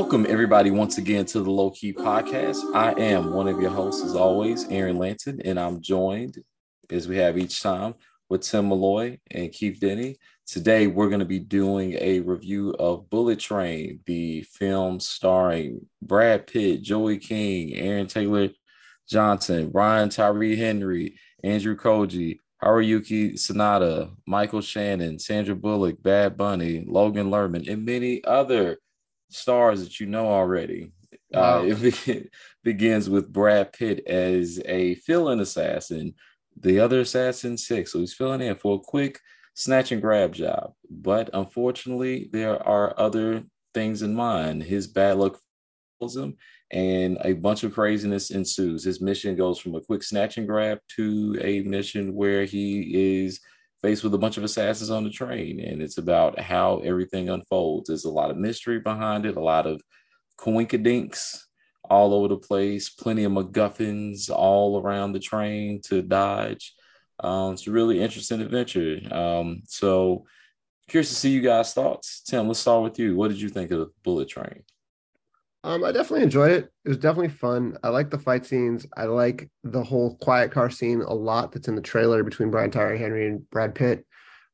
Welcome, everybody, once again to the Low Key Podcast. I am one of your hosts, as always, Aaron Lanton, and I'm joined, as we have each time, with Tim Malloy and Keith Denny. Today, we're going to be doing a review of Bullet Train, the film starring Brad Pitt, Joey King, Aaron Taylor Johnson, Brian Tyree Henry, Andrew Koji, Haruki Sanada, Michael Shannon, Sandra Bullock, Bad Bunny, Logan Lerman, and many other stars that you know already. Uh, wow. Uh, it begins with Brad Pitt as a fill-in assassin, the other assassin six. So he's filling in for a quick snatch and grab job. But unfortunately, there are other things in mind. His bad luck follows him, and a bunch of craziness ensues. His mission goes from a quick snatch and grab to a mission where he is faced with a bunch of assassins on the train, and it's about how everything unfolds. There's a lot of mystery behind it, a lot of coinkydinks all over the place, plenty of MacGuffins all around the train to dodge. Um, it's a really interesting adventure. Um, so, curious to see you guys' thoughts. Tim, let's start with you. What did you think of Bullet Train? Um, I definitely enjoyed it. It was definitely fun. I like the fight scenes. I like the whole quiet car scene a lot that's in the trailer between Brian Tyree Henry and Brad Pitt.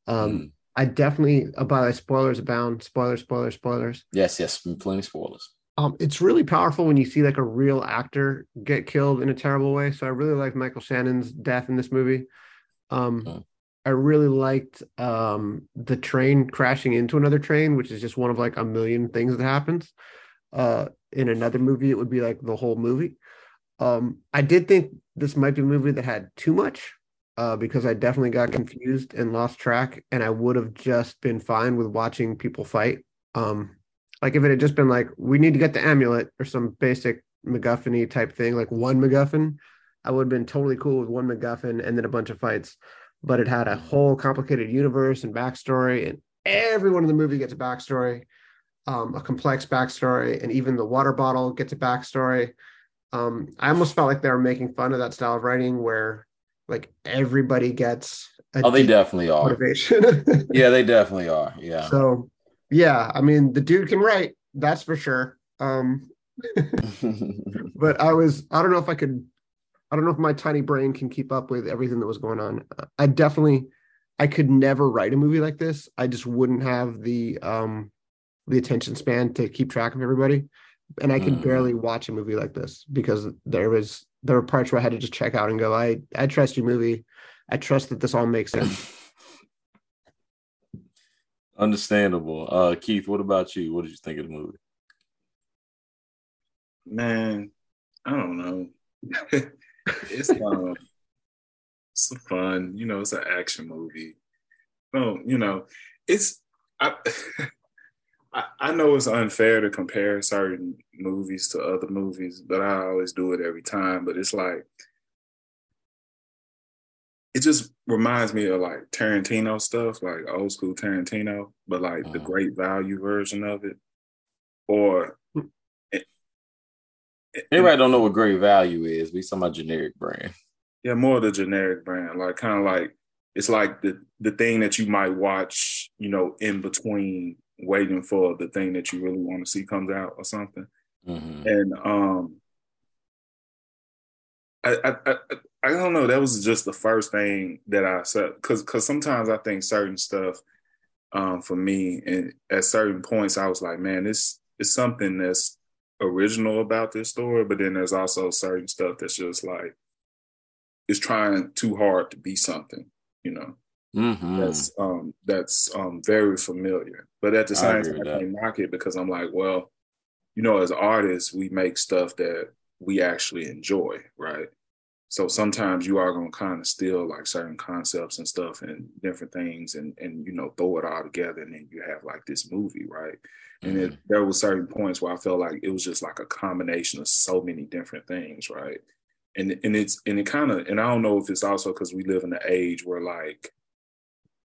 Um, mm. I definitely, uh, by the way, spoilers abound. Spoilers, spoilers, spoilers. Yes, yes, plenty of spoilers. Um, it's really powerful when you see like a real actor get killed in a terrible way. So I really like Michael Shannon's death in this movie. Um, oh. I really liked um, the train crashing into another train, which is just one of like a million things that happens. Uh, in another movie, it would be like the whole movie. Um, I did think this might be a movie that had too much uh, because I definitely got confused and lost track, and I would have just been fine with watching people fight. Um, like if it had just been like, we need to get the amulet or some basic MacGuffin type thing, like one MacGuffin, I would have been totally cool with one MacGuffin and then a bunch of fights. But it had a whole complicated universe and backstory, and everyone in the movie gets a backstory um, a complex backstory, and even the water bottle gets a backstory. Um, I almost felt like they were making fun of that style of writing where like everybody gets oh they definitely are. motivation. Yeah they definitely are yeah. So yeah i mean the dude can write that's for sure. Um but i was i don't know if i could i don't know if my tiny brain can keep up with everything that was going on. I definitely i could never write a movie like this. I just wouldn't have the um the attention span to keep track of everybody. And I can mm. barely watch a movie like this because there was there were parts where I had to just check out and go, I I trust your movie. I trust that this all makes sense. Understandable. Uh Keith, what about you? What did you think of the movie? Man, I don't know. it's um it's fun, you know, it's an action movie. Oh, you know, it's I I, I know it's unfair to compare certain movies to other movies, but I always do it every time. But it's like it just reminds me of like Tarantino stuff, like old school Tarantino, but like uh-huh. the great value version of it. Or Everybody don't know what great value is. We talking about generic brand. Yeah, more the generic brand. Like kind of like it's like the the thing that you might watch, you know, in between waiting for the thing that you really want to see comes out or something. Mm-hmm. And um, I, I, I I don't know. That was just the first thing that I said because because sometimes I think certain stuff um, for me and at certain points I was like, man, this is something that's original about this story, but then there's also certain stuff that's just like it's trying too hard to be something, you know. Mm-hmm. That's um that's um very familiar. But at the same time, I can't knock it because I'm like, well, you know, as artists, we make stuff that we actually enjoy, right? So sometimes you are gonna kind of steal like certain concepts and stuff and different things and and you know throw it all together and then you have like this movie, right? And mm-hmm. it, there were certain points where I felt like it was just like a combination of so many different things, right? And and it's and it kind of and I don't know if it's also because we live in an age where like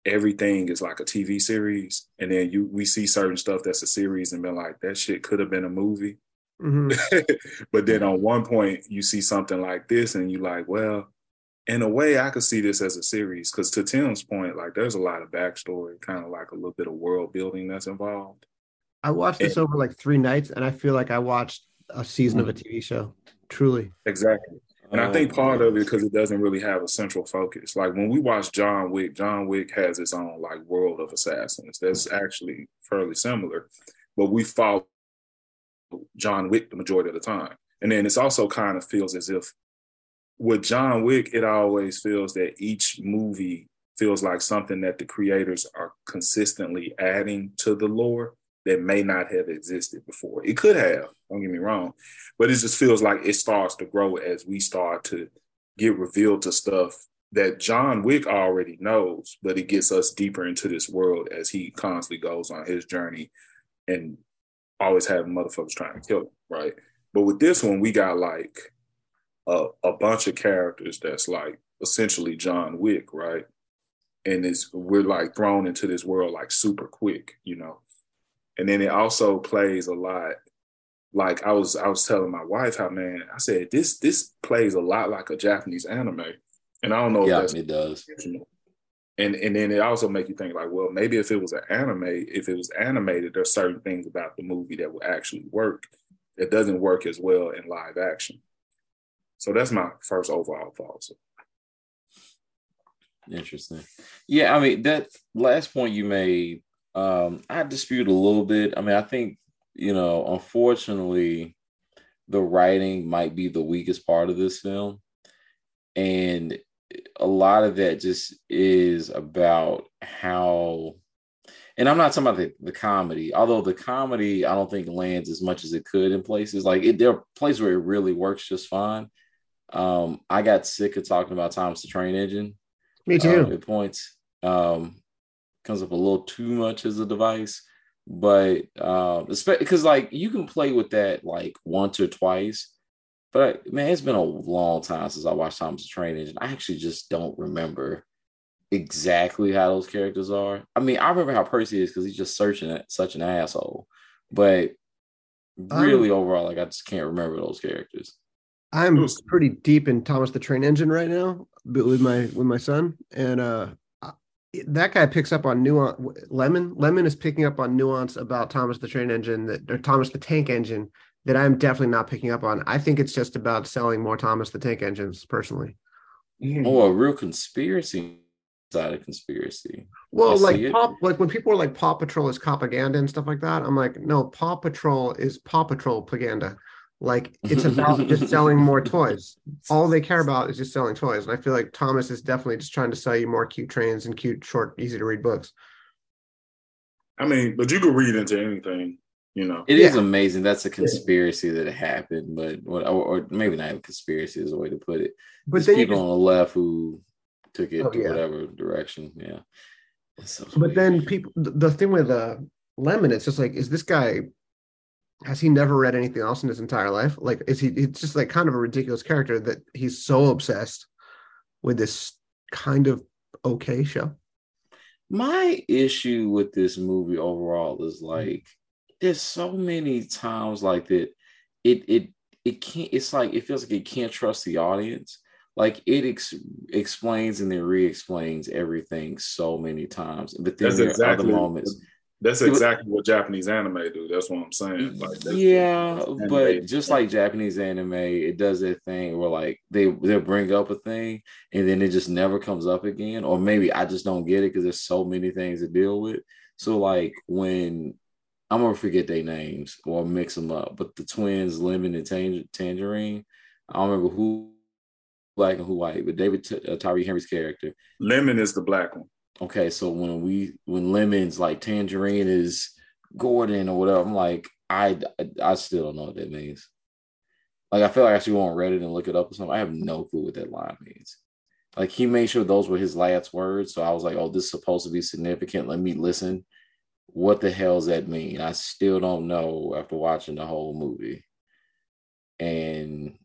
everything is like a TV series, and then you we see certain stuff that's a series, and been like that shit could have been a movie. Mm-hmm. but then on one point you see something like this, and you like, well, in a way, I could see this as a series because to Tim's point, like there's a lot of backstory, kind of like a little bit of world building that's involved. I watched this And- over like three nights, and I feel like I watched a season of Hmm. a TV show. Truly, Exactly. And I Um, think part of it because it doesn't really have a central focus. Like when we watch John Wick, John Wick has its own like world of assassins. That's actually fairly similar, but we follow John Wick the majority of the time. And then it's also kind of feels as if with John Wick, it always feels that each movie feels like something that the creators are consistently adding to the lore that may not have existed before. It could have, don't get me wrong, but it just feels like it starts to grow as we start to get revealed to stuff that John Wick already knows, but it gets us deeper into this world as he constantly goes on his journey and always having motherfuckers trying to kill him, right? But with this one, we got like a, a bunch of characters that's like essentially John Wick, right? And it's we're like thrown into this world like super quick, you know. And then it also plays a lot. Like I was I was telling my wife how man, I said this this plays a lot like a Japanese anime. And I don't know if Yeah, it does. And and then it also make you think like, well, maybe if it was an anime, if it was animated, there's certain things about the movie that would actually work. It doesn't work as well in live action. So that's my first overall thoughts. Interesting. Yeah, I mean that last point you made, um, I dispute a little bit. I mean, I think you know, unfortunately, the writing might be the weakest part of this film, and a lot of that just is about how. And I'm not talking about the, the comedy, although the comedy I don't think lands as much as it could in places. Like it, there are places where it really works just fine. Um, I got sick of talking about Thomas the Train Engine me too. at points. Um, comes up a little too much as a device, but um, because like you can play with that like once or twice. But man, it's been a long time since I watched Thomas the Train Engine. I actually just don't remember exactly how those characters are. I mean, I remember how Percy is because he's just searching at such an asshole. But really, overall, like I just can't remember those characters. I'm pretty deep in Thomas the Train Engine right now, but with my with my son, and uh, I- that guy picks up on nuance. Lemon Lemon is picking up on nuance about Thomas the Train Engine that or Thomas the Tank Engine that I'm definitely not picking up on. I think it's just about selling more Thomas the Tank Engines, personally. Mm-hmm. Oh, a real conspiracy side of conspiracy. Well, I like it. Paw, like when people are like Paw Patrol is propaganda and stuff like that, I'm like, no, Paw Patrol is Paw Patrol propaganda. Like it's about just selling more toys. All they care about is just selling toys. And I feel like Thomas is definitely just trying to sell you more cute trains and cute, short, easy to read books. I mean, but you could read into anything, you know. It is Yeah. amazing. That's a conspiracy that happened, but or, or maybe not a conspiracy is a way to put it. But There's people just, on the left who took it Oh, to yeah. whatever direction. Yeah. So but weird. then people the the thing with uh Lemon, it's just like, is this guy has he never read anything else in his entire life? Like, is he it's just like kind of a ridiculous character that he's so obsessed with this kind of okay show. my issue with this movie overall is like there's so many times like that it it it can't it's like it feels like it can't trust the audience like it ex- explains and then re-explains everything so many times but then That's there are exactly other moments That's exactly what Japanese anime do. That's what I'm saying. Like yeah but just like japanese anime it does that thing where like they they'll bring up a thing and then it just never comes up again or maybe i just don't get it because there's so many things to deal with so like when i'm gonna forget their names or mix them up but the twins lemon and Tang- tangerine i don't remember who black and who white but david T- uh, tyree henry's character Lemon is the black one. Okay, so when we when lemons like tangerine is Gordon or whatever, I'm like, I I still don't know what that means. Like I feel like I should go on Reddit and look it up or something. I have no clue what that line means. Like he made sure those were his last words, so I was like, oh, this is supposed to be significant. Let me listen. What the hell does that mean? I still don't know after watching the whole movie. And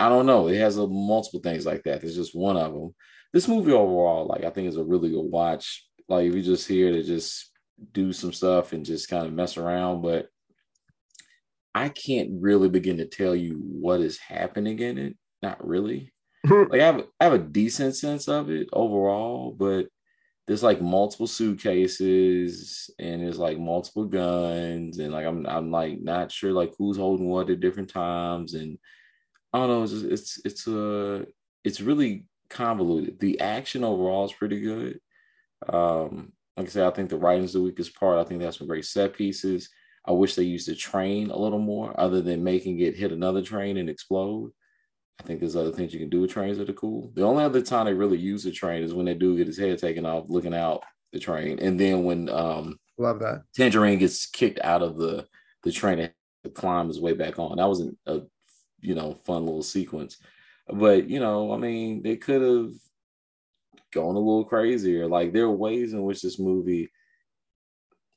I don't know. It has a multiple things like that. There's just one of them this movie overall, like I think is a really good watch. Like if you're just here to just do some stuff and just kind of mess around, but I can't really begin to tell you what is happening in it. Not really. Like I have, I have a decent sense of it overall, but there's like multiple suitcases and there's like multiple guns and like I'm I'm like not sure like who's holding what at different times and I don't know it's just, it's it's uh it's really convoluted. The action overall is pretty good. Um, like I said, I think the writing's the weakest part. I think that's some great set pieces. I wish they used the train a little more, other than making it hit another train and explode. I think there's other things you can do with trains that are cool. The only other time they really use the train is when they do get his head taken off, looking out the train, and then when um love that Tangerine gets kicked out of the the train and climb his way back on. That was a you know fun little sequence, but you know I mean they could have gone a little crazier. Like there are ways in which this movie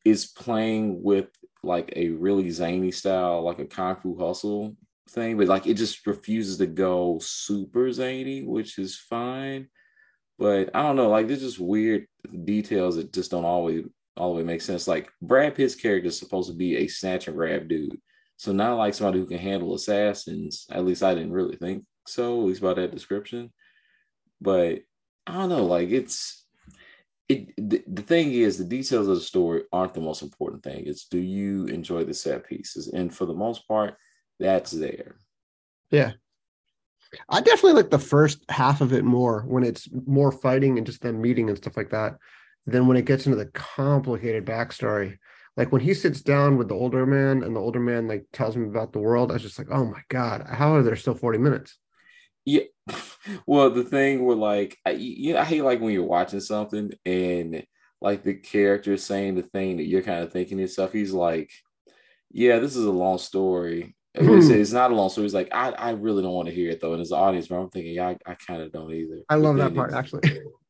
is playing with like a really zany style, like a kung fu hustle thing, but like it just refuses to go super zany, which is fine. But I don't know, like there's just weird details that just don't always way make sense. Like Brad Pitt's character is supposed to be a snatch and grab dude. So not like somebody who can handle assassins. At least I didn't really think so, at least by that description. But I don't know, like it's it the, the thing is the details of the story aren't the most important thing. It's do you enjoy the set pieces? And for the most part, that's there. Yeah. I definitely like the first half of it more when it's more fighting and just them meeting and stuff like that than when it gets into the complicated backstory. Like when he sits down with the older man and the older man like tells him about the world, I was just like, oh my God, how are there still 40 minutes? Yeah. Well, the thing where like I you know, I hate like when you're watching something and like the character saying the thing that you're kind of thinking yourself. He's like, Yeah, this is a long story. It's, hmm. it's not a long story. It's like I, I really don't want to hear it though. And as an audience, I'm thinking, yeah, I, I kind of don't either. I love that part actually.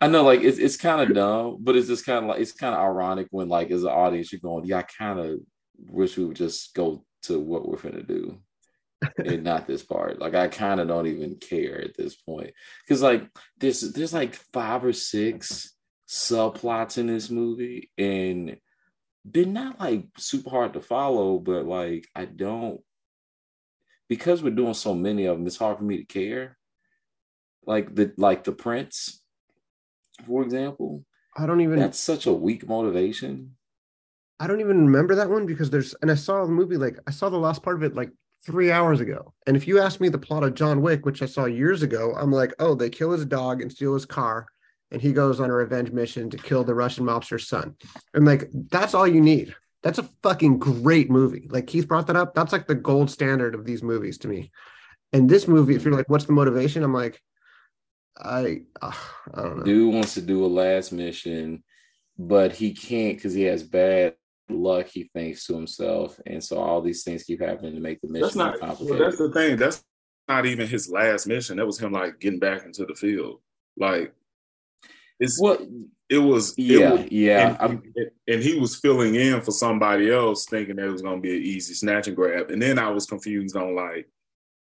I know, like it's it's kind of dumb, but it's just kind of like it's kind of ironic when, like, as an audience, you're going, "Yeah, I kind of wish we would just go to what we're gonna do, and not this part." Like, I kind of don't even care at this point because, like, there's there's like five or six subplots in this movie, and they're not like super hard to follow, but like I don't because we're doing so many of them. It's hard for me to care. Like the like the prince for example. I don't even. That's such a weak motivation. I don't even remember that one because there's, and I saw the movie like I saw the last part of it like three hours ago. And if you ask me the plot of John Wick, which I saw years ago, I'm like, oh, they kill his dog and steal his car, and he goes on a revenge mission to kill the Russian mobster's son. And like, that's all you need. That's a fucking great movie. Like Keith brought that up. That's like the gold standard of these movies to me. And this movie, if you're like, what's the motivation? I'm like, I uh, I don't know. Dude wants to do a last mission, but he can't because he has bad luck. He thinks to himself, and so all these things keep happening to make the mission that's not, complicated. Well, that's the thing. That's not even his last mission. That was him like getting back into the field. Like it's what it was. Yeah, it was, yeah. And, and, he was filling in for somebody else, thinking that it was going to be an easy snatch and grab. And then I was confused on like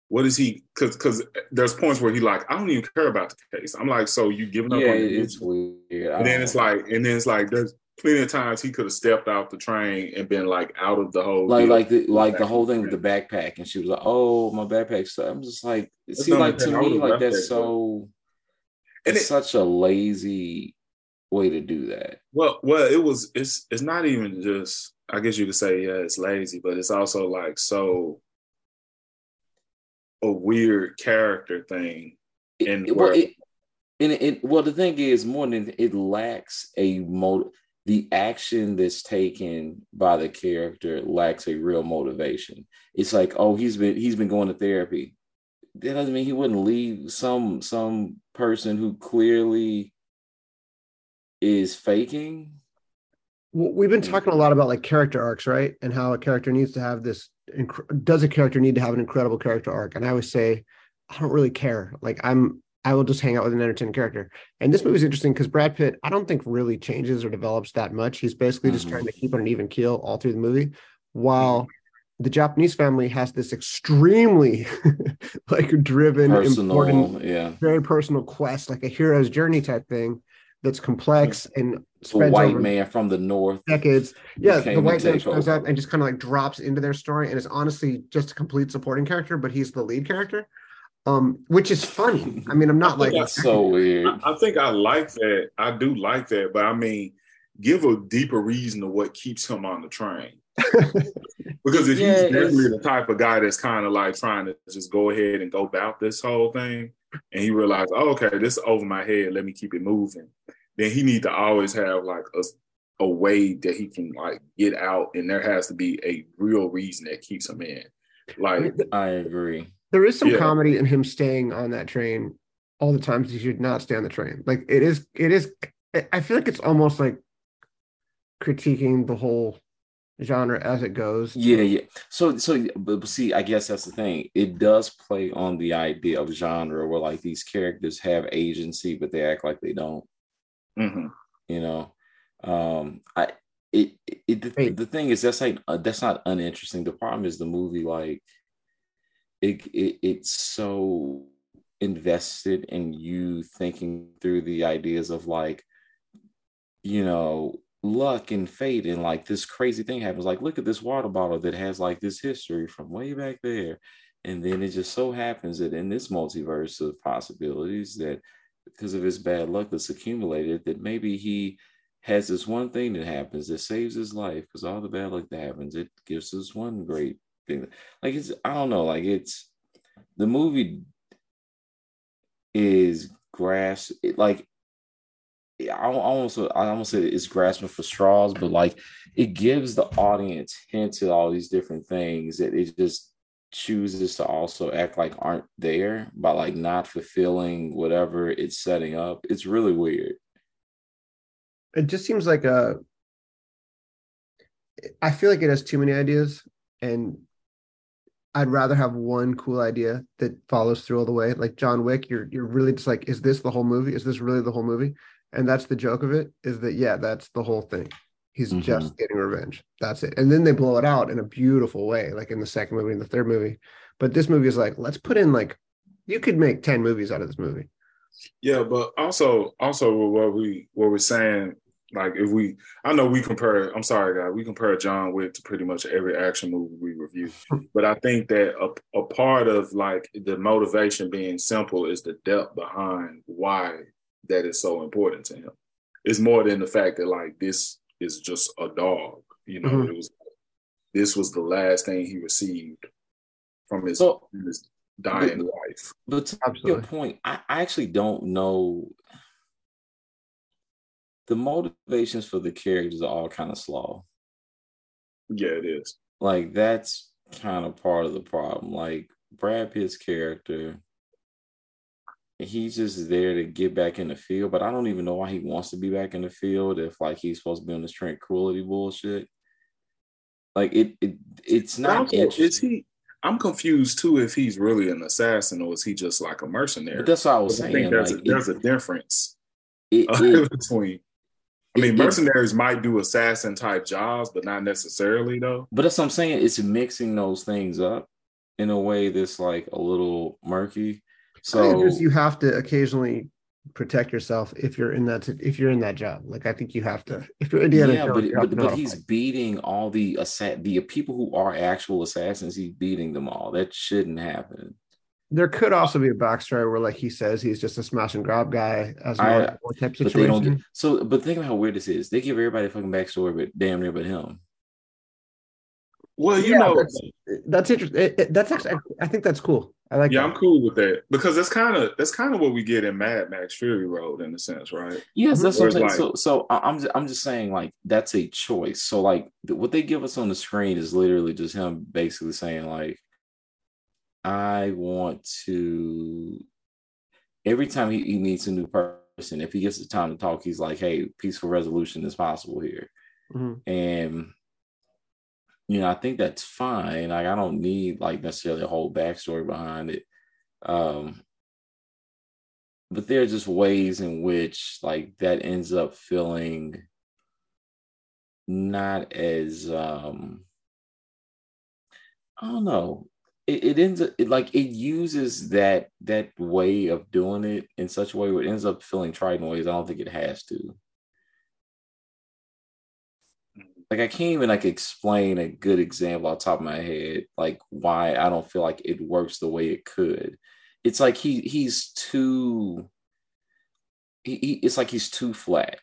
what is he? Because because there's points where he like I don't even care about the case. I'm like, so you giving up? Yeah, on it's weird. And then it's like, and then it's like there's plenty of times he could have stepped off the train and been like out of the whole like like the like the whole thing with the backpack, and she was like, "Oh, my backpack." So I'm just like, it seems like to me like that's so. And it's it, such a lazy way to do that. Well, well, it was. It's it's not even just. I guess you could say yeah, it's lazy, but it's also like so a weird character thing. And it, well, it, and it, well, the thing is, more than it lacks a motive. The action that's taken by the character lacks a real motivation. It's like, oh, he's been he's been going to therapy. That doesn't mean he wouldn't leave some some person who clearly is faking we've been talking a lot about like character arcs, right? And how a character needs to have this. Inc- does a character need to have an incredible character arc? And I always say, I don't really care. Like I'm, I will just hang out with an entertaining character. And this movie is interesting because Brad Pitt, I don't think really changes or develops that much. He's basically mm-hmm. just trying to keep on an even keel all through the movie, while the Japanese family has this extremely like driven, personal, important, yeah, very personal quest, like a hero's journey type thing that's complex and the white man from the north decades. Yeah, the white man shows up and just kind of like drops into their story and is honestly just a complete supporting character, but he's the lead character. um, which is funny. I mean, I'm not like That's so weird. I, I think I like that. I do like that, but I mean, give a deeper reason to what keeps him on the train. because if Yeah, he's definitely the type of guy that's kind of like trying to just go ahead and go about this whole thing, and he realized, oh, okay, this is over my head. Let me keep it moving. Then he need to always have like a a way that he can like get out, and there has to be a real reason that keeps him in. Like, I agree. there is some Yeah. comedy in him staying on that train all the times he should not stay on the train. Like it is, it is. I- I feel like it's almost like critiquing the whole genre as it goes. Yeah, yeah. So, so, but but see, I guess that's the thing. It does play on the idea of genre where like these characters have agency, but they act like they don't. mhm. You know, um, I it it the, Wait. the thing is that's like uh, that's not uninteresting. The problem is the movie like it, it it's so invested in you thinking through the ideas of like you know luck and fate and like this crazy thing happens like look at this water bottle that has like this history from way back there. And then it just so happens that in this multiverse of possibilities that because of his bad luck that's accumulated that maybe he has this one thing that happens that saves his life because all the bad luck that happens it gives us one great thing. Like it's i don't know like it's the movie is grass it, like I almost I almost say it's grasping for straws, but like it gives the audience hints at all these different things that it just chooses to also act like aren't there by like not fulfilling whatever it's setting up. It's really weird. It just seems like a. I feel like it has too many ideas, and I'd rather have one cool idea that follows through all the way. Like John Wick, you're you're really just like, is this the whole movie? Is this really the whole movie? And that's the joke of it, is that yeah, that's the whole thing. He's Mhm. just getting revenge. That's it. And then they blow it out in a beautiful way, like in the second movie and the third movie. But this movie is like, let's put in like, you could make 10 movies out of this movie. Yeah, but also also what we what we're saying, like if we I know we compare I'm sorry guys, we compare John Wick to pretty much every action movie we review. but I think that a, a part of like the motivation being simple is the depth behind why that is so important to him. It's more than the fact that like this is just a dog. You know, Mhm. it was this was the last thing he received from his, So- from his dying wife. But to your Absolutely. point, I, I actually don't know. The motivations for the characters are all kind of slow. Yeah, it is. like that's kind of part of the problem. Like Brad Pitt's character, he's just there to get back in the field, but I don't even know why he wants to be back in the field if like he's supposed to be on this tranquility bullshit. Like it, it it's not. Is he? I'm confused too. If he's really an assassin or is he just like a mercenary? But that's what I was I saying. think there's, like, a, there's it, a difference it- it- between. I mean, mercenaries might do assassin type jobs, but not necessarily though. but that's what I'm saying. It's mixing those things up in a way that's like a little murky. So just you have to occasionally protect yourself if you're in that if you're in that job. Like I think you have to. If you're Indiana yeah, Jones, but but, but he's fight. beating all the assa- the people who are actual assassins. He's beating them all. That shouldn't happen. There could also be a backstory where, like he says, he's just a smash and grab guy as I- type But situation. Get, so, but think about how weird this is. They give everybody a fucking backstory, but damn near but him. Well, you Yeah, know, that's, that's interesting. It- it- that's actually, I think that's cool. I like yeah, that. I'm cool with that because that's kind of that's kind of what we get in Mad Max Fury Road in a sense, right? Yes, that's what I'm saying. Whereas, so, so I- I'm just, I'm just saying like that's a choice. So, like what they give us on the screen is literally just him basically saying like, I want to. Every time he, he meets a new person, if he gets the time to talk, he's like, "Hey, peaceful resolution is possible here." Mhm. and you know i think that's fine. Like i don't need like necessarily a whole backstory behind it. Um but there are just ways in which like that ends up feeling not as um i don't know. It, it ends up it, like it uses that that way of doing it in such a way where it ends up feeling trite in ways i don't think it has to like I can't even like explain a good example off top of my head, like why I don't feel like it works the way it could. it's like he he's too he, he, it's like he's too flat.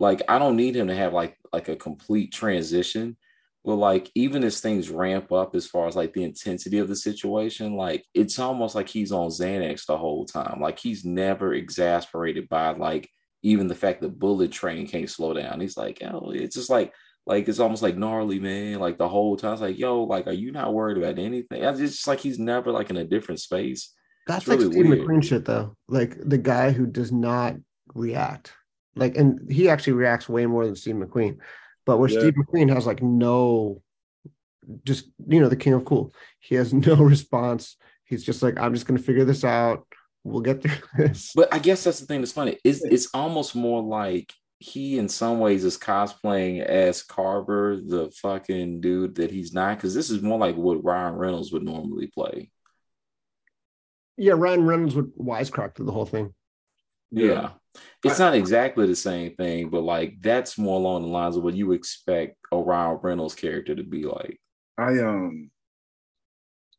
Like I don't need him to have like like a complete transition. But like even as things ramp up as far as like the intensity of the situation, like it's almost like he's on Xanax the whole time. Like he's never exasperated by like even the fact that bullet train can't slow down. He's like, oh, it's just like like it's almost like gnarly, man. Like the whole time, it's like, yo, like, are you not worried about anything? It's just like he's never like in a different space. That's like Steve McQueen shit, though. Like the guy who does not react. Like, and he actually reacts way more than Steve McQueen. But where yeah. Steve McQueen has like no, just you know, the king of cool. He has no response. He's just like, I'm just gonna figure this out. We'll get through this. But I guess that's the thing that's funny. It's it's almost more like he in some ways is cosplaying as Carver, the fucking dude that he's not, because this is more like what Ryan Reynolds would normally play. Yeah, Ryan Reynolds would wisecrack to the whole thing. Yeah. It's not exactly the same thing, but like that's more along the lines of what you expect a Ryan Reynolds character to be like. I um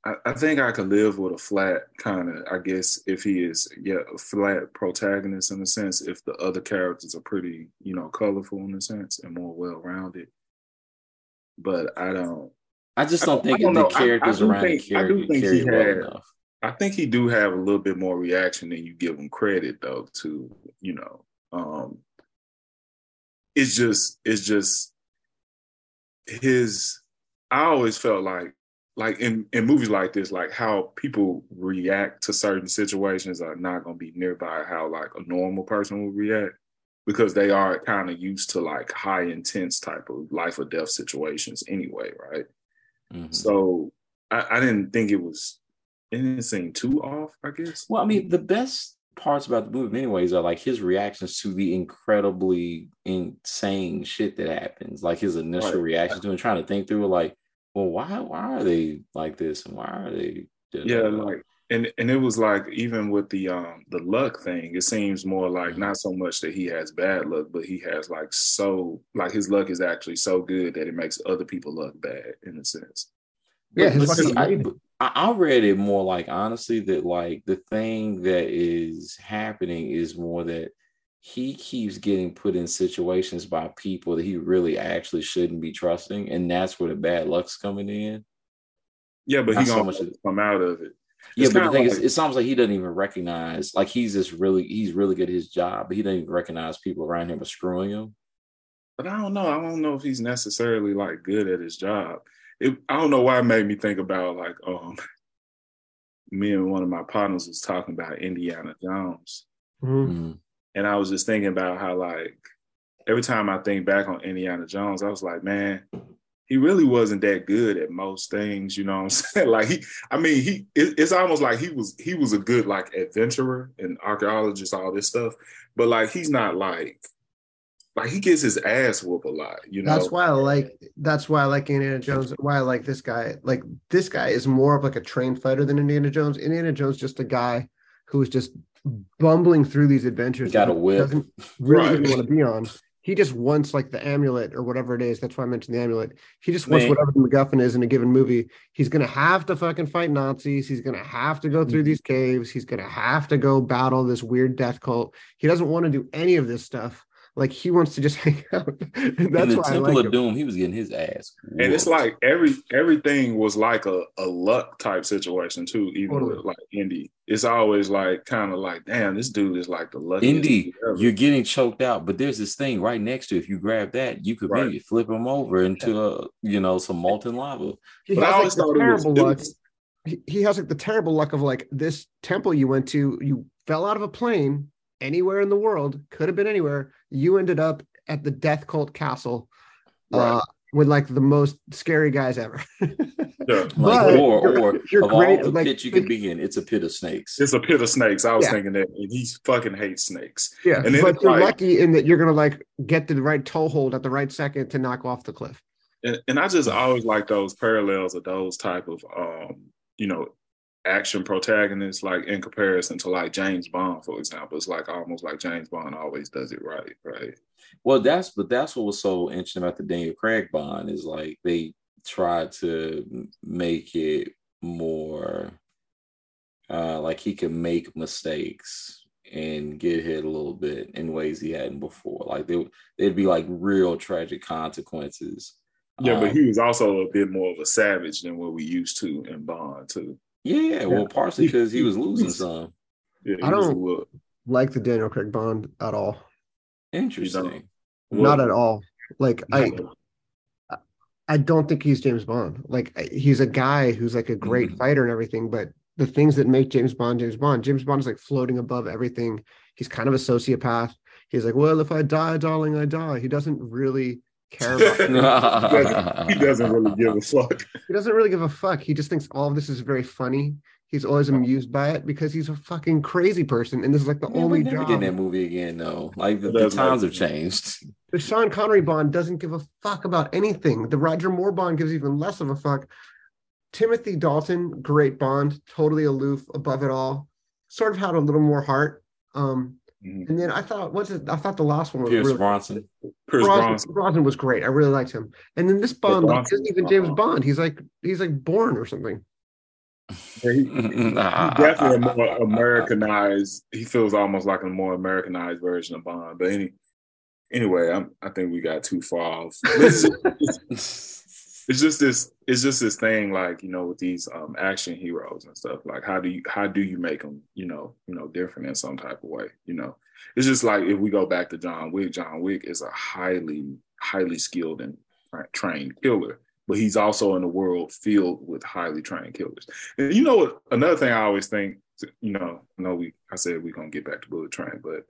I, I think I could live with a flat kind of, I guess, if he is, yeah, a flat protagonist in a sense, if the other characters are pretty, you know, colorful in a sense and more well rounded. But I don't. I just don't think don't the know. characters I, I around think, the character I do think he had, well enough. I think he do have a little bit more reaction than you give him credit, though. To you know, um, it's just, it's just his. I always felt like like in, in movies like this, like how people react to certain situations are not going to be nearby how like a normal person would react because they are kind of used to like high intense type of life or death situations anyway, right? Mm-hmm. So I, I, didn't think it was it didn't seem too off, I guess. Well, I mean, the best parts about the movie, anyways, are like his reactions to the incredibly insane shit that happens, like his initial right. reaction to it, trying to think through it, like well, why why are they like this and why are they? Yeah, like and and it was like even with the um the luck thing, it seems more like mm-hmm. not so much that he has bad luck, but he has like so like his luck is actually so good that it makes other people look bad in a sense. Yeah, but, but see, I, I read it more like honestly that like the thing that is happening is more that he keeps getting put in situations by people that he really actually shouldn't be trusting, and that's where the bad luck's coming in. Yeah, but Not he gonna so much come out of it. It's yeah, but the thing like, is, it sounds like he doesn't even recognize. Like he's just really, he's really good at his job, but he doesn't even recognize people around him are screwing him. But I don't know. I don't know if he's necessarily like good at his job. It, I don't know why it made me think about like um me and one of my partners was talking about Indiana Jones. Mm-hmm. And I was just thinking about how like every time I think back on Indiana Jones, I was like, man, he really wasn't that good at most things, you know what I'm saying? like he, I mean, he, it, it's almost like he was, he was a good like adventurer and archaeologist, all this stuff, but like he's not like, like he gets his ass whooped a lot, you know. That's why I like. That's why I like Indiana Jones. Why I like this guy. Like this guy is more of like a trained fighter than Indiana Jones. Indiana Jones just a guy who is just bumbling through these adventures. Got a whip. Doesn't really right. want to be on. He just wants like the amulet or whatever it is. That's why I mentioned the amulet. He just wants Man. whatever the MacGuffin is in a given movie. He's gonna have to fucking fight Nazis. He's gonna have to go through mm-hmm. these caves. He's gonna have to go battle this weird death cult. He doesn't want to do any of this stuff. Like he wants to just hang out. And that's In the Temple like of him. Doom, he was getting his ass. Whooped. And it's like every everything was like a, a luck type situation too, even totally. with like Indy. It's always like kind of like, damn, this dude is like the lucky. Indy, you're getting choked out, but there's this thing right next to. If you grab that, you could right. maybe flip him over into a, you know some molten lava. He but has like the terrible luck. He, he has like the terrible luck of like this temple you went to. You fell out of a plane anywhere in the world, could have been anywhere. You ended up at the Death Cult Castle right. uh, with like the most scary guys ever. yeah. like, or or you're of great, all the like, pits you could be in, it's a pit of snakes. It's a pit of snakes. I was yeah. thinking that, and he fucking hates snakes. Yeah, and but you're like, lucky in that you're gonna like get the right toehold at the right second to knock off the cliff. And, and I just always like those parallels of those type of um, you know action protagonist, like in comparison to like James Bond, for example. It's like almost like James Bond always does it right, right? Well, that's but that's what was so interesting about the Daniel Craig Bond is like they tried to make it more uh, like he could make mistakes and get hit a little bit in ways he hadn't before. Like they they'd be like real tragic consequences. Yeah, Um, but he was also a bit more of a savage than what we used to in Bond too. Yeah, well, partially because he was losing some. Yeah, I don't- Like the Daniel Craig Bond at all. Interesting. Not at all. Like I I don't think he's James Bond. Like he's a guy who's like a great Mhm. fighter and everything, but the things that make James Bond James Bond, James Bond is like floating above everything. He's kind of a sociopath. He's like, well, if I die, darling, I die. He doesn't really care about. he, doesn't, he doesn't really give a fuck. he doesn't really give a fuck. He just thinks all of this is very funny. He's always amused by it because he's a fucking crazy person, and this is like the Man, only we never job. get that movie again, though. Like the, the times not. have changed. The Sean Connery Bond doesn't give a fuck about anything. The Roger Moore Bond gives even less of a fuck. Timothy Dalton, great Bond, totally aloof, above it all. Sort of had a little more heart. Um, Mhm. and then I thought, what's it? I thought the last one was Pierce really, Bronson. Pierce Brosnan, Bronson. Brosnan was great. I really liked him. And then this Bond like, isn't even James. Bond. He's like he's like Bourne or something. Yeah, he, he definitely a more Americanized. He feels almost like a more Americanized version of Bond. But any, anyway, I'm, I think we got too far off. It's just, this. It's just this thing, like you know, with these um, action heroes and stuff. Like, how do you how do you make them, you know, you know, different in some type of way? You know, it's just like if we go back to John Wick. John Wick is a highly highly skilled and trained killer but he's also in a world filled with highly trained killers. And you know? Another thing I always think, you know, I know we, I said we're gonna get back to Bullet Train, but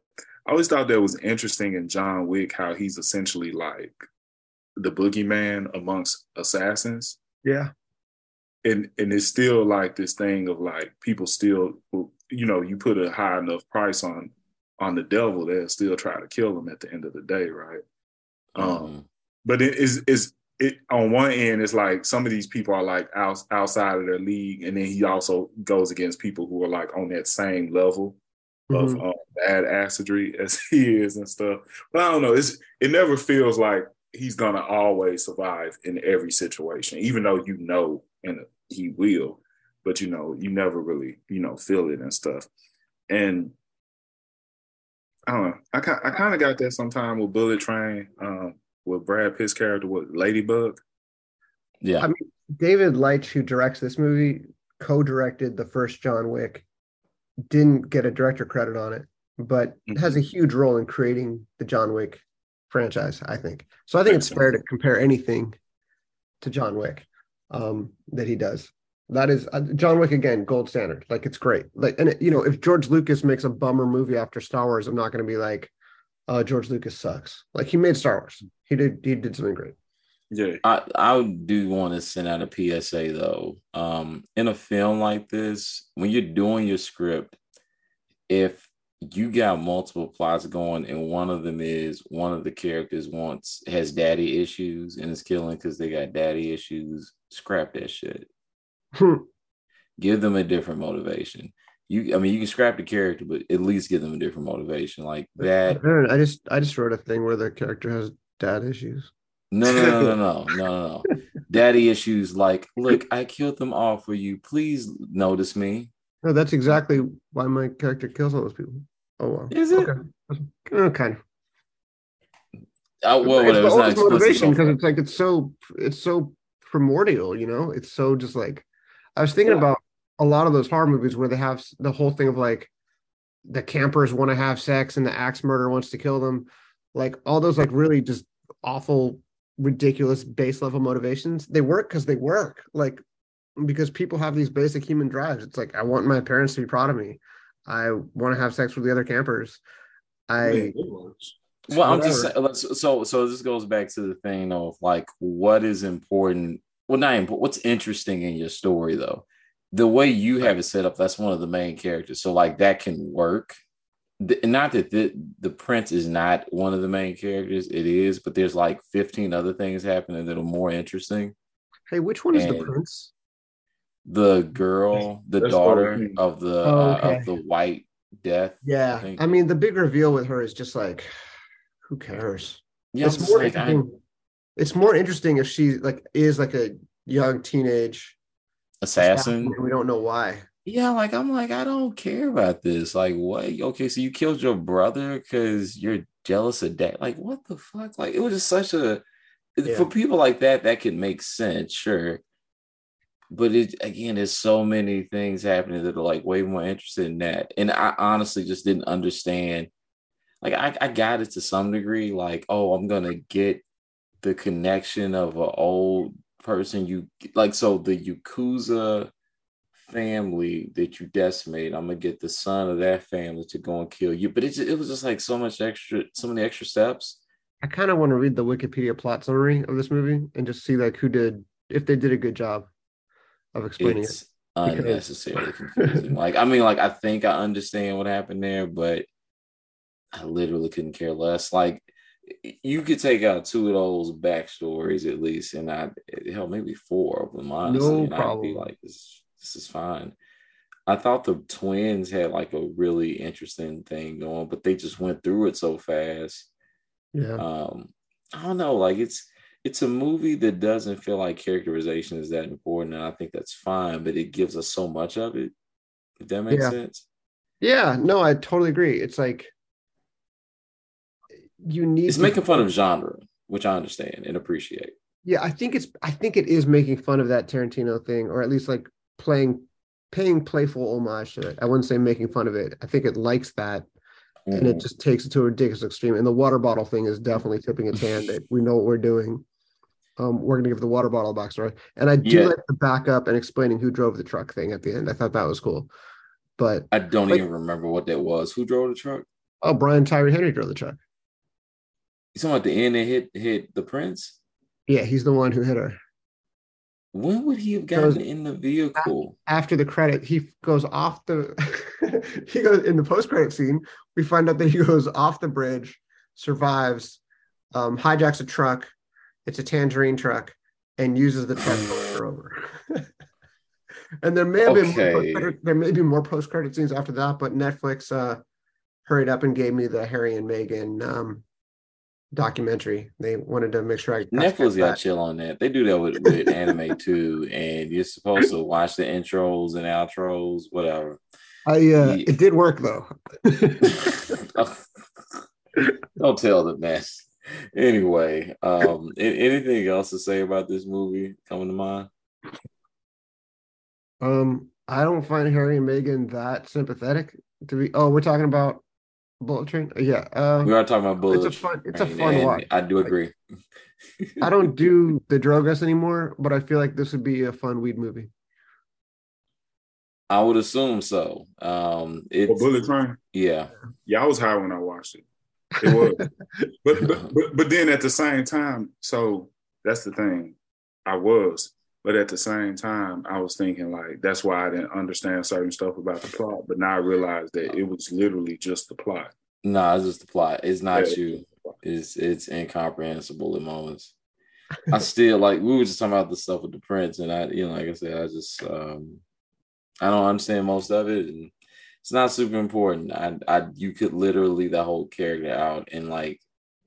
I always thought that was interesting in John Wick how he's essentially like the boogeyman amongst assassins, Yeah. and and it's still like this thing of like people still, you know, you put a high enough price on on the devil, they'll still try to kill him at the end of the day, right? Um, Um, but it is is it on one end it's like some of these people are like out, outside of their league and then he also goes against people who are like on that same level of Mhm. um, bad assedry as he is and stuff but i don't know it's it never feels like he's gonna always survive in every situation even though you know and he will but you know you never really you know feel it and stuff and I don't know. I, ki- I kind of got that sometime with Bullet Train, um, with Brad Pitt's character, with Ladybug. yeah. I mean, David Leitch, who directs this movie, co-directed the first John Wick. Didn't get a director credit on it, but has a huge role in creating the John Wick franchise. I think so. I think it's fair to compare anything to John Wick um, that he does. That is uh, John Wick again, gold standard. Like it's great. Like and it, you know, if George Lucas makes a bummer movie after Star Wars, I'm not going to be like, "Uh, George Lucas sucks." Like he made Star Wars. He did. He did something great. Yeah. I, I do want to send out a PSA though. Um, in a film like this, when you're doing your script, if you got multiple plots going and one of them is one of the characters wants has daddy issues and is killing because they got daddy issues, scrap that shit. Hmm. Give them a different motivation. You, I mean, you can scrap the character, but at least give them a different motivation. Like that. I, I just I just wrote a thing where the character has dad issues. No, no, no, no, no, no, no, no. Daddy issues like, look, I killed them all for you. Please notice me. No, that's exactly why my character kills all those people. Oh well. Is it? Okay. Kind of. Uh, well, it's the It's not oldest motivation because it's like it's so it's so primordial, you know. It's so just like I was thinking Yeah. about a lot of those horror movies where they have the whole thing of like the campers want to have sex and the axe murderer wants to kill them, like all those like really just awful, ridiculous base level motivations. They work because they work, like because people have these basic human drives. It's like I want my parents to be proud of me. I want to have sex with the other campers. I Well, I'm just let's- so so this goes back to the thing of like what is important. Well, not important. What's interesting in your story though? The way you have it set up, that's one of the main characters. So like that can work. The- Not that the the prince is not one of the main characters. It is, but there's like 15 other things happening that are more interesting. hey, which one is the prince? The girl, the That's daughter of the Oh, uh, of the white death. Yeah, I I mean the big reveal with her is just like, who cares? Yeah, I'm it's more like, I- interesting. It's more interesting if she like is like a young teenage assassin. and we don't know why. Yeah, like I'm like, I don't care about this. Like, what? Okay, so you killed your brother because you're jealous of dad. Like, what the fuck? Like, it was just such a yeah. for people like that, that could make sense, sure. But it again, there's so many things happening that are like way more interested in that. And I honestly just didn't understand. Like, I, I got it to some degree, like, oh, I'm gonna get the connection of an old person you like so the Yakuza family that you decimate, I'm gonna get the son of that family to go and kill you. But it it was just like so much extra, so many extra steps. I kind of want to read the Wikipedia plot summary of this movie and just see like who did if they did a good job of explaining it's it. Unnecessarily confusing. like I mean, like I think I understand what happened there, but I literally couldn't care less. Like you could take out two of those backstories at least, and I hell maybe four of them honestly. No problem. I'd be like, this, this is fine. I thought the twins had like a really interesting thing going, but they just went through it so fast. Yeah. Um, I don't know. Like it's it's a movie that doesn't feel like characterization is that important, and I think that's fine. But it gives us so much of it. If that makes yeah. sense. Yeah. No, I totally agree. It's like you need. It's to- making fun of genre, which I understand and appreciate. Yeah, I think it's. I think it is making fun of that Tarantino thing, or at least like playing, paying playful homage to it. I wouldn't say making fun of it. I think it likes that, mm-hmm. and it mm. just takes it to a ridiculous extreme. And the water bottle thing is definitely tipping its hand that we know what we're doing. Um, we're gonna give the water bottle backstory, and I do yeah. like the backup and explaining who drove the truck thing at the end. I thought that was cool, but I don't like, even remember what that was. Who drove the truck? Oh, Brian Tyree Henry drove the truck. You talking about the end that hit hit the prince? Yeah, he's the one who hit her. When would he have gotten in the vehicle? After the credit, he goes off the. he goes in the post credit scene. We find out that he goes off the bridge, survives, um, hijacks a truck. It's a tangerine truck, and uses the truck over. and there may have okay. been more, there may be more post credit scenes after that, but Netflix uh, hurried up and gave me the Harry and Meghan um, documentary. They wanted to make sure I Netflix got chill on that. They do that with, with anime too, and you're supposed to watch the intros and outros, whatever. I uh, yeah. it did work though. Don't tell the mess. Anyway, um, anything else to say about this movie coming to mind? Um, I don't find Harry and Meghan that sympathetic to be. Oh, we're talking about Bullet Train. Yeah, uh, we are talking about Bullet. It's a fun. It's a fun watch. I do agree. I don't do the Drogas anymore, but I feel like this would be a fun weed movie. I would assume so. Um, it's Bullet Train. Yeah, yeah. I was high when I watched it. It was, but, but but but then at the same time, so that's the thing. I was, but at the same time, I was thinking like that's why I didn't understand certain stuff about the plot. But now I realized that it was literally just the plot. No, nah, it's just the plot. It's not yeah, you. It's it's incomprehensible at moments. I still like we were just talking about the stuff with the prince, and I, you know, like I said, I just um I don't understand most of it, and it's not super important. I, I you could literally the whole character out, and like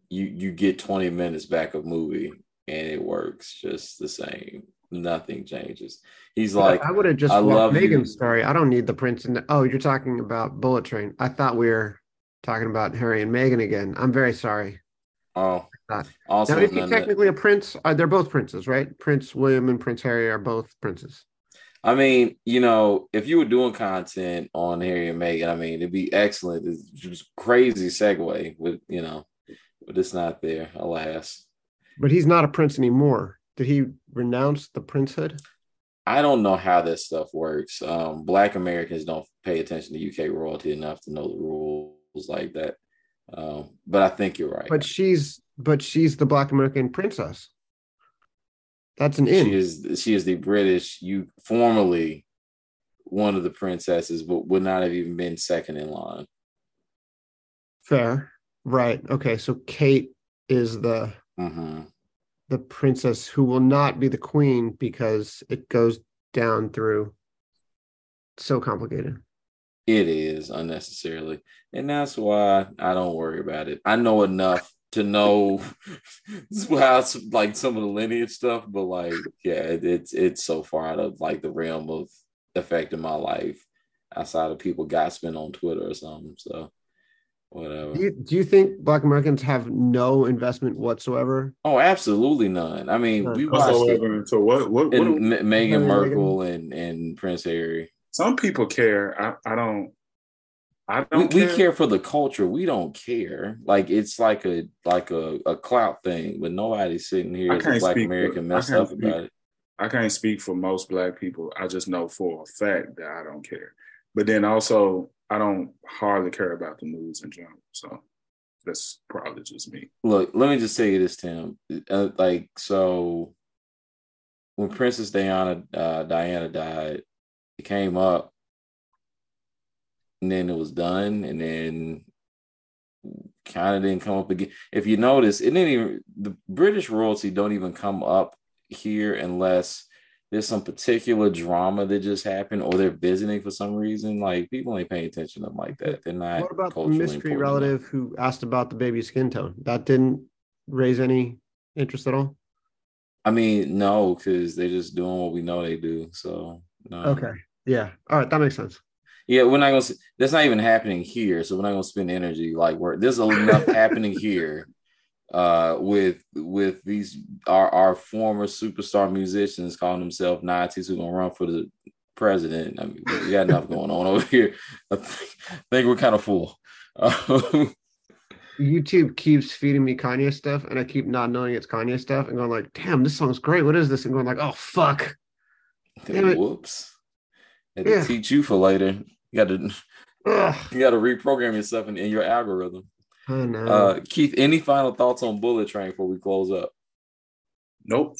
you you get twenty minutes back of movie, and it works just the same nothing changes. He's like, I would have just I love Meghan's you. story. I don't need the prince. And oh, you're talking about Bullet Train. I thought we were talking about Harry and Megan again. I'm very sorry. Oh, also, now, is he technically that, a prince? Uh, they're both princes, right? Prince William and Prince Harry are both princes. I mean, you know, if you were doing content on Harry and Meghan, I mean, it'd be excellent. It's just crazy segue with, you know, but it's not there, alas. But he's not a prince anymore. Did he renounce the princehood? I don't know how this stuff works. Um, Black Americans don't pay attention to UK royalty enough to know the rules like that. Um, but I think you're right. But she's but she's the Black American princess. That's an in. She is she is the British. You formerly one of the princesses, but would not have even been second in line. Fair, right? Okay, so Kate is the mm-hmm the princess who will not be the queen because it goes down through so complicated. It is unnecessarily. And that's why I don't worry about it. I know enough to know how like some of the lineage stuff, but like, yeah, it, it's it's so far out of like the realm of affecting my life. outside of people gossiping on Twitter or something. So whatever. Do you, do you think Black Americans have no investment whatsoever? Oh, absolutely none. I mean, None. we watched it. Whatsoever. So what? What? what And M- Meghan Meghan. Markle and, and Prince Harry. some people care. I, I don't. I We, don't we care. care for the culture. We don't care. Like it's like a like a, a clout thing, but nobody's sitting here as a black speak for- American messed up speak- about it. I can't speak for most black people. I just know for a fact that I don't care. But then also, I don't hardly care about the news in general. So that's probably just me. Look, let me just say this, Tim. Uh, like so, when Princess Diana uh, Diana died, it came up, and then it was done, and then kind of didn't come up again. If you notice, it didn't even the British royalty don't even come up here unless there's some particular drama that just happened or they're visiting for some reason. Like people ain't paying attention to them like that. They're not. What about the mystery important enough. relative who asked about the baby's skin tone? That didn't raise any interest at all. I mean, no, because they're just doing what we know they do. So no. Okay. Yeah. All right. That makes sense. Yeah, we're not gonna. That's not even happening here. So we're not gonna spend energy like we're there's enough happening here, uh, with with these our our former superstar musicians calling themselves Nazis who gonna run for the president. I mean, we got enough going on over here. I think, I think we're kind of full. Um, YouTube keeps feeding me Kanye stuff, and I keep not knowing it's Kanye stuff, and going like, "Damn, this song's great. What is this?" And going like, "Oh fuck." Damn it. whoops. Had to Yeah. teach you for later. You got to you got to reprogram yourself in, in your algorithm. I know. Uh, Keith, any final thoughts on Bullet Train before we close up? Nope.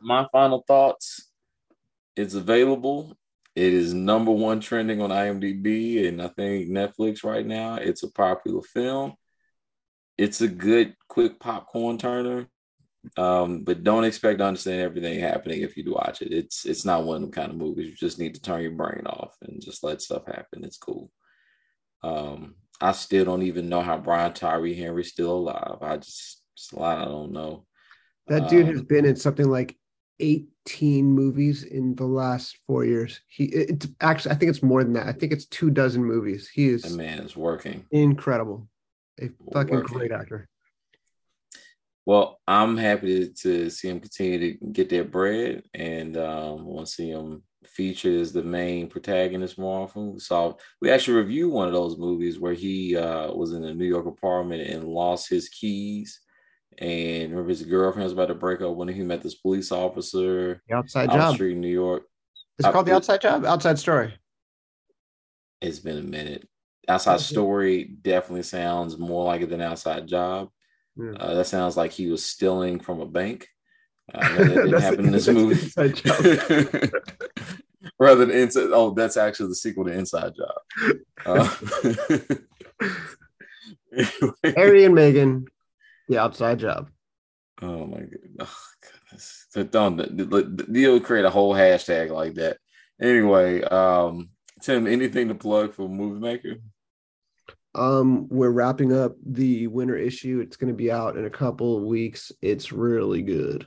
My final thoughts. It's available. It is number one trending on IMDb and I think Netflix right now. It's a popular film. It's a good, quick popcorn turner. Um, but don't expect to understand everything happening if you watch it. It's it's not one of them kind of movies. You just need to turn your brain off and just let stuff happen. It's cool. Um, I still don't even know how Brian Tyree Henry's still alive. I just, just a lot I don't know. that dude um, has been in something like 18 movies in the last four years. He it's actually I think it's more than that. I think it's two dozen movies. He is man is working. incredible. A fucking Working. great actor. Well, I'm happy to, to see him continue to get their bread, and um, want to see him featured as the main protagonist more often. We saw we actually reviewed one of those movies where he uh, was in a New York apartment and lost his keys, and remember his girlfriend was about to break up when he met this police officer The outside out job. street in New York. Is it called the Uh, outside job? Outside story. It's been a minute. Outside Story definitely sounds more like it than Outside Job. Yeah. Uh, that sounds like he was stealing from a bank. Uh, that didn't happen in this movie. Rather than inside, oh, that's actually the sequel to Inside Job. Uh, Harry and Meghan, the outside job. oh my god- oh, goodness! Don't you'll create a whole hashtag like that. Anyway, um, Tim, anything to plug for Movie Maker? Um, we're wrapping up the winter issue. It's going to be out in a couple of weeks. It's really good.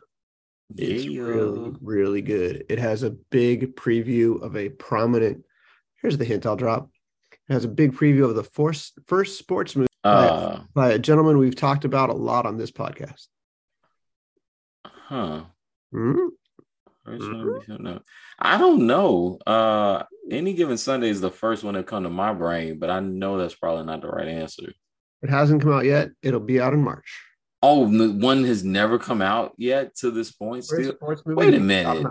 It's Yeah. really, really good. It has a big preview of a prominent. Here's the hint I'll drop. It has a big preview of the first first sports movie Uh, by a gentleman we've talked about a lot on this podcast. huh. Hmm? First Mhm. one, we don't. I don't know. Uh, any given Sunday is the first one that come to my brain, but I know that's probably not the right answer. It hasn't come out yet. It'll be out in March. Oh, one has never come out yet to this point. Still, Wait a minute.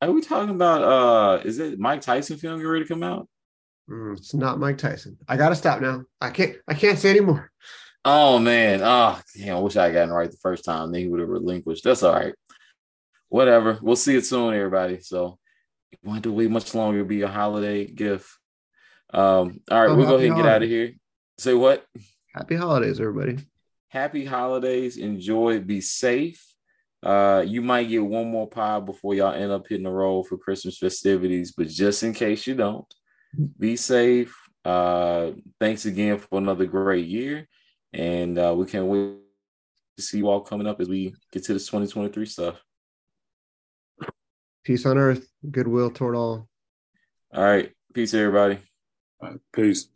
are we talking about? Uh, is it Mike Tyson film get ready to come out? Mm, it's not Mike Tyson. I gotta stop now. I can't. I can't say anymore. Oh man, oh damn! I wish I had gotten it right the first time. Then he would have relinquished. That's all right. Whatever. We'll see it soon, everybody. So, you want to wait much longer? It'll be a holiday gift. Um. All right, Oh, we'll go ahead and get out of here. Say what? Happy holidays, everybody. happy holidays enjoy be safe uh you might get one more pie before y'all end up hitting the road for christmas festivities but just in case you don't be safe uh thanks again for another great year and uh we can't wait to see you all coming up as we get to this 2023 stuff Peace on earth, goodwill toward all. All right. Peace, everybody. All right, peace.